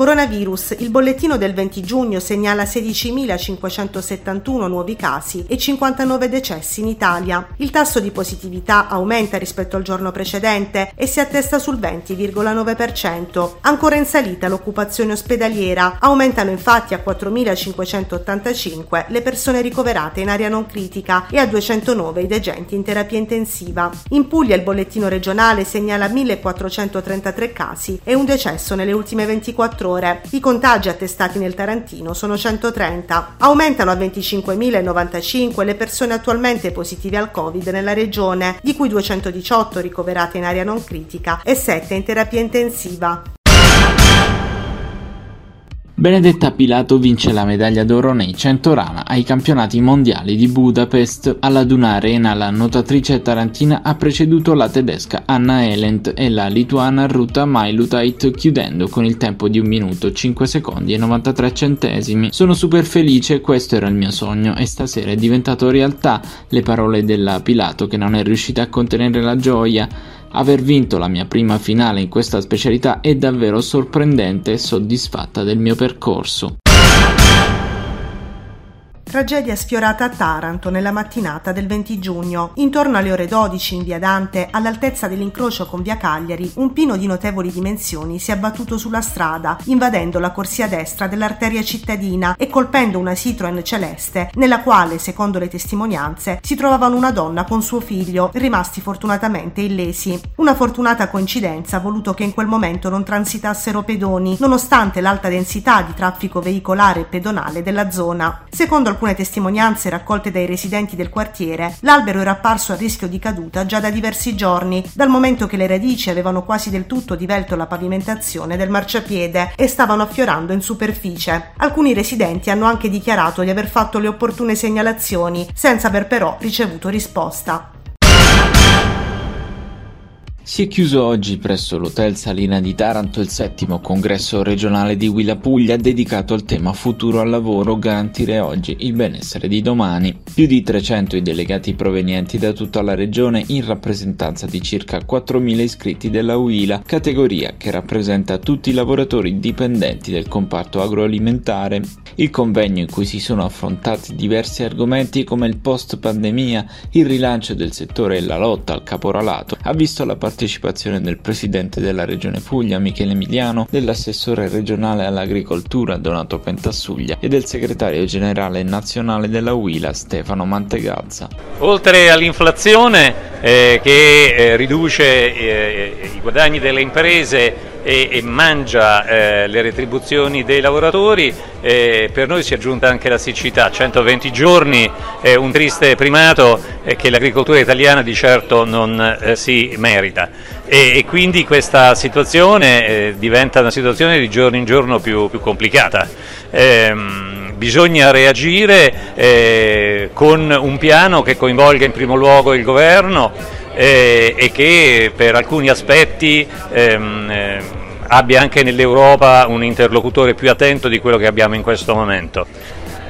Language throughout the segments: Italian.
Coronavirus. Il bollettino del 20 giugno segnala 16.571 nuovi casi e 59 decessi in Italia. Il tasso di positività aumenta rispetto al giorno precedente e si attesta sul 20,9%. Ancora in salita l'occupazione ospedaliera. Aumentano infatti a 4.585 le persone ricoverate in area non critica e a 209 i degenti in terapia intensiva. In Puglia il bollettino regionale segnala 1.433 casi e un decesso nelle ultime 24 24 ore. I contagi attestati nel Tarantino sono 130. Aumentano a 25.095 le persone attualmente positive al Covid nella regione, di cui 218 ricoverate in area non critica e 7 in terapia intensiva. Benedetta Pilato vince la medaglia d'oro nei 100 rana ai campionati mondiali di Budapest. Alla Duna Arena la nuotatrice tarantina ha preceduto la tedesca Anna Elent e la lituana Ruta Mailutait chiudendo con il tempo di 1 minuto 5 secondi e 93 centesimi. Sono super felice, questo era il mio sogno e stasera è diventato realtà. Le parole della Pilato che non è riuscita a contenere la gioia. Aver vinto la mia prima finale in questa specialità è davvero sorprendente e soddisfatta del mio percorso. Tragedia sfiorata a Taranto nella mattinata del 20 giugno. Intorno alle ore 12 in via Dante, all'altezza dell'incrocio con via Cagliari, un pino di notevoli dimensioni si è abbattuto sulla strada, invadendo la corsia destra dell'arteria cittadina e colpendo una Citroen celeste, nella quale, secondo le testimonianze, si trovavano una donna con suo figlio, rimasti fortunatamente illesi. Una fortunata coincidenza ha voluto che in quel momento non transitassero pedoni, nonostante l'alta densità di traffico veicolare e pedonale della zona. Secondo alcune testimonianze raccolte dai residenti del quartiere, l'albero era apparso a rischio di caduta già da diversi giorni, dal momento che le radici avevano quasi del tutto divelto la pavimentazione del marciapiede e stavano affiorando in superficie. Alcuni residenti hanno anche dichiarato di aver fatto le opportune segnalazioni, senza aver però ricevuto risposta. Si è chiuso oggi presso l'Hotel Salina di Taranto il settimo congresso regionale di Willa Puglia dedicato al tema futuro al lavoro garantire oggi il benessere di domani. Più di 300 i delegati provenienti da tutta la regione in rappresentanza di circa 4.000 iscritti della UILA, categoria che rappresenta tutti i lavoratori dipendenti del comparto agroalimentare. Il convegno in cui si sono affrontati diversi argomenti come il post pandemia, il rilancio del settore e la lotta al caporalato ha visto la partecipazione partecipazione del presidente della regione Puglia Michele Emiliano, dell'assessore regionale all'agricoltura Donato Pentassuglia e del segretario generale nazionale della UILA Stefano Mantegazza. Oltre all'inflazione eh, che eh, riduce eh, i guadagni delle imprese e, e mangia eh, le retribuzioni dei lavoratori, eh, per noi si è aggiunta anche la siccità, 120 giorni, eh, un triste primato che l'agricoltura italiana di certo non eh, si merita e, e, quindi questa situazione eh, diventa una situazione di giorno in giorno più, più complicata. Ehm, bisogna reagire eh, con un piano che coinvolga in primo luogo il governo, eh, e che per alcuni aspetti ehm, eh, abbia anche nell'Europa un interlocutore più attento di quello che abbiamo in questo momento.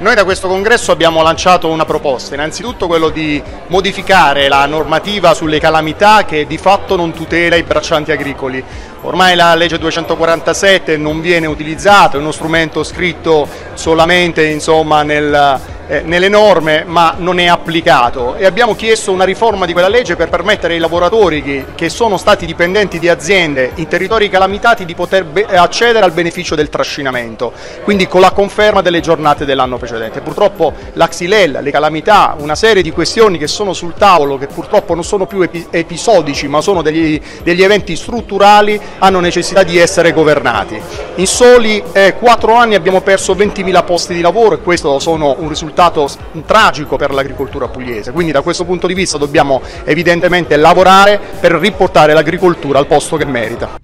Noi da questo congresso abbiamo lanciato una proposta, innanzitutto quello di modificare la normativa sulle calamità che di fatto non tutela i braccianti agricoli. Ormai la legge 247 non viene utilizzata, è uno strumento scritto solamente insomma, nel, eh, nelle norme ma non è applicato e abbiamo chiesto una riforma di quella legge per permettere ai lavoratori che, che sono stati dipendenti di aziende in territori calamitati di poter accedere al beneficio del trascinamento, quindi con la conferma delle giornate dell'anno precedente. Purtroppo l'Axilel, le calamità, una serie di questioni che sono sul tavolo, che purtroppo non sono più epi episodici ma sono degli, degli eventi strutturali, hanno necessità di essere governati. In soli eh, anni abbiamo perso 20.000 posti di lavoro e questo sono un risultato risultato tragico per l'agricoltura pugliese, quindi da questo punto di vista dobbiamo evidentemente lavorare per riportare l'agricoltura al posto che merita.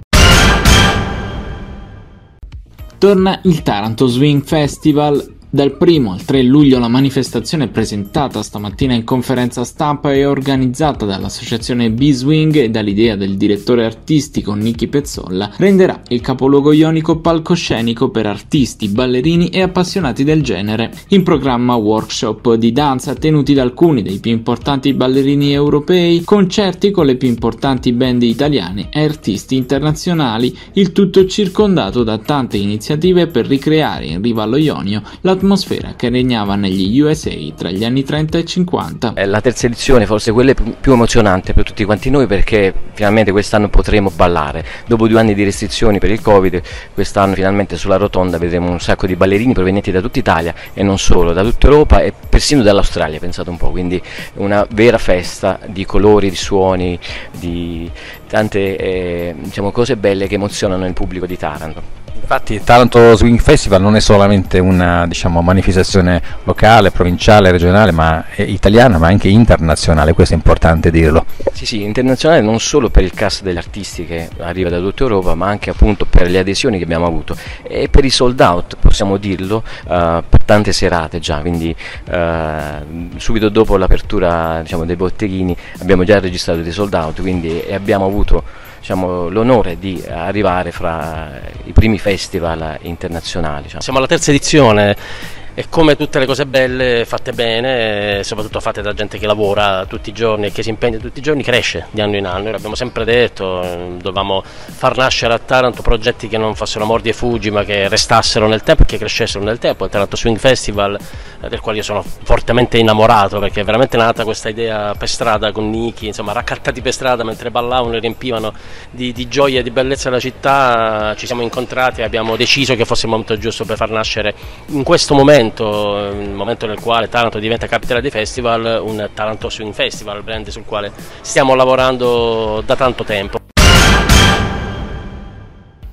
Torna il Taranto Swing Festival Dal 1 al 3 luglio la manifestazione presentata stamattina in conferenza stampa è organizzata dall'associazione B-Swing e dall'idea del direttore artistico Nicky Pezzolla renderà il capoluogo ionico palcoscenico per artisti, ballerini e appassionati del genere. In programma workshop di danza tenuti da alcuni dei più importanti ballerini europei, concerti con le più importanti band italiane e artisti internazionali, il tutto circondato da tante iniziative per ricreare in riva allo Ionio la l'atmosfera che regnava negli USA tra gli anni 30 e 50. È la terza edizione, forse quella più emozionante per tutti quanti noi perché finalmente quest'anno potremo ballare. Dopo due anni di restrizioni per il Covid, quest'anno finalmente sulla rotonda vedremo un sacco di ballerini provenienti da tutta Italia e non solo, da tutta Europa e persino dall'Australia, pensate un po', quindi una vera festa di colori, di suoni, di tante eh, diciamo, cose belle che emozionano il pubblico di Taranto. Infatti Taranto Swing Festival non è solamente una diciamo, manifestazione locale, provinciale, regionale, ma italiana, ma anche internazionale, questo è importante dirlo. Sì, sì, internazionale non solo per il cast degli artisti che arriva da tutta Europa, ma anche appunto per le adesioni che abbiamo avuto e per i sold out, possiamo dirlo, uh, per tante serate già, quindi uh, subito dopo l'apertura diciamo, dei botteghini abbiamo già registrato dei sold out quindi, e abbiamo avuto diciamo, l'onore di arrivare fra i primi festival internazionali. Diciamo. Siamo alla terza edizione e come tutte le cose belle fatte bene, soprattutto fatte da gente che lavora tutti i giorni e che si impegna tutti i giorni, cresce di anno in anno. L'abbiamo sempre detto, dovevamo far nascere a Taranto progetti che non fossero mordi e fuggi, ma che restassero nel tempo e che crescessero nel tempo. Il Taranto Swing Festival, eh, del quale io sono fortemente innamorato, perché è veramente nata questa idea per strada con Niki, insomma, raccattati per strada mentre ballavano e riempivano di, di gioia e di bellezza la città. Ci siamo incontrati e abbiamo deciso che fosse il momento giusto per far nascere in questo momento momento, il momento nel quale Taranto diventa capitale dei festival, un Taranto Swing Festival, brand sul quale stiamo lavorando da tanto tempo.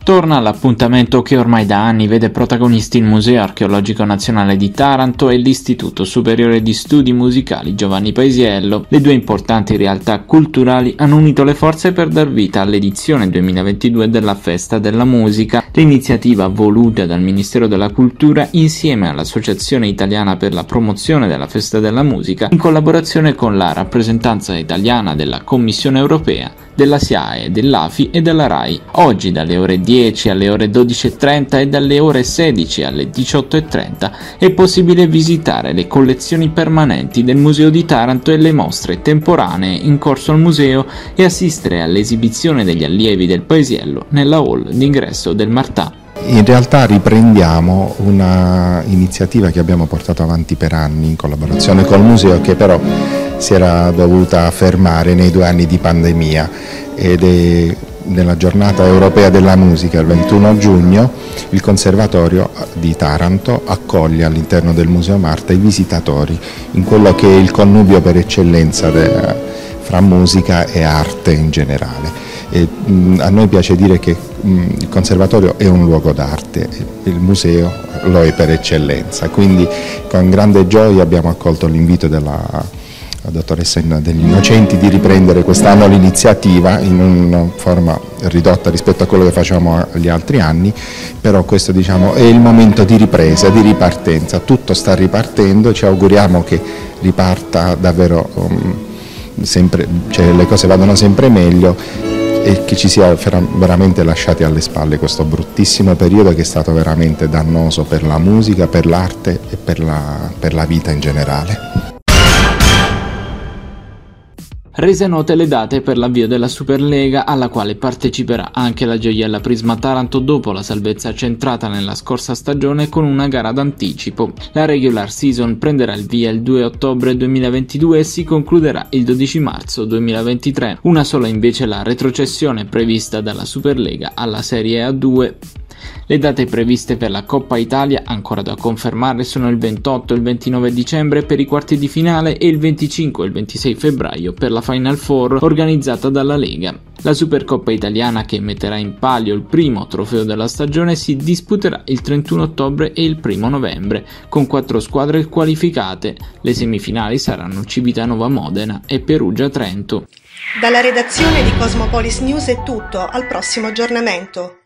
Torna l'appuntamento che ormai da anni vede protagonisti il Museo Archeologico Nazionale di Taranto e l'Istituto Superiore di Studi Musicali Giovanni Paesiello. Le due importanti realtà culturali hanno unito le forze per dar vita all'edizione 2022 della Festa della Musica, l'iniziativa voluta dal Ministero della Cultura insieme all'Associazione Italiana per la Promozione della Festa della Musica, in collaborazione con la rappresentanza italiana della Commissione Europea della SIAE, dell'AFI e della RAI. Oggi dalle ore 10 alle ore 12.30 e dalle ore 16 alle 18.30 è possibile visitare le collezioni permanenti del Museo di Taranto e le mostre temporanee in corso al museo e assistere all'esibizione degli allievi del paesiello nella hall d'ingresso del Martà. In realtà riprendiamo una iniziativa che abbiamo portato avanti per anni in collaborazione col museo che però si era dovuta fermare nei due anni di pandemia ed è nella giornata europea della musica il 21 giugno il Conservatorio di Taranto accoglie all'interno del Museo Marta i visitatori in quello che è il connubio per eccellenza de, fra musica e arte in generale. E, mh, a noi piace dire che mh, il Conservatorio è un luogo d'arte, il museo lo è per eccellenza, quindi con grande gioia abbiamo accolto l'invito della la dottoressa degli Innocenti di riprendere quest'anno l'iniziativa in una forma ridotta rispetto a quello che facevamo gli altri anni, però questo diciamo, è il momento di ripresa, di ripartenza, tutto sta ripartendo, ci auguriamo che riparta davvero, um, sempre, cioè le cose vadano sempre meglio e che ci sia veramente lasciati alle spalle questo bruttissimo periodo che è stato veramente dannoso per la musica, per l'arte e per la, per la vita in generale rese note le date per l'avvio della Superlega alla quale parteciperà anche la gioiella Prisma Taranto dopo la salvezza centrata nella scorsa stagione con una gara d'anticipo. La regular season prenderà il via il 2 ottobre 2022 e si concluderà il 12 marzo 2023, una sola invece la retrocessione prevista dalla Superlega alla Serie A2. Le date previste per la Coppa Italia, ancora da confermare, sono il 28 e il 29 dicembre per i quarti di finale e il 25 e il 26 febbraio per la Final Four organizzata dalla Lega. La Supercoppa italiana che metterà in palio il primo trofeo della stagione si disputerà il 31 ottobre e il 1 novembre, con quattro squadre qualificate. Le semifinali saranno Civitanova Modena e Perugia Trento. Dalla redazione di Cosmopolis News è tutto, al prossimo aggiornamento.